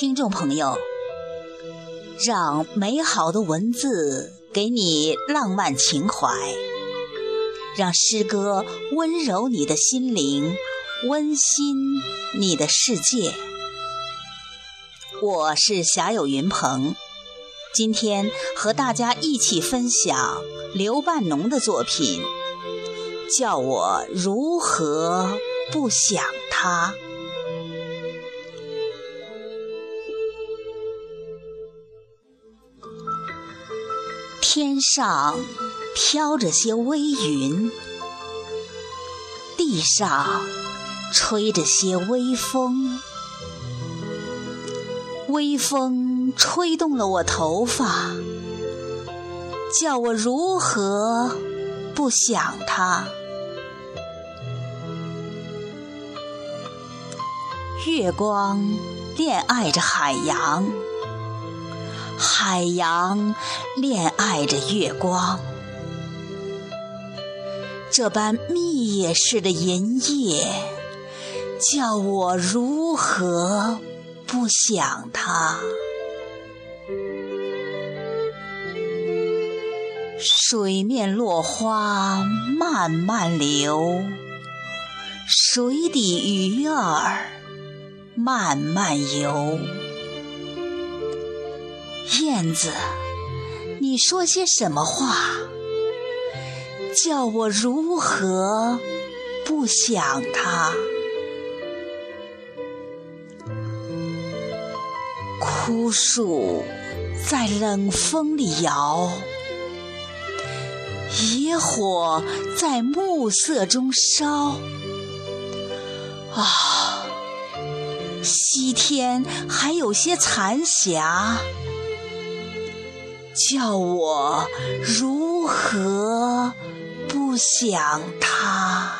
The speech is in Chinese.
听众朋友，让美好的文字给你浪漫情怀，让诗歌温柔你的心灵，温馨你的世界。我是侠友云鹏，今天和大家一起分享刘半农的作品，叫我如何不想他。天上飘着些微云，地上吹着些微风，微风吹动了我头发，叫我如何不想他？月光恋爱着海洋。海洋恋爱着月光，这般蜜叶似的银叶，叫我如何不想它？水面落花慢慢流，水底鱼儿慢慢游。燕子，你说些什么话，叫我如何不想它？枯树在冷风里摇，野火在暮色中烧。啊，西天还有些残霞。叫我如何不想他？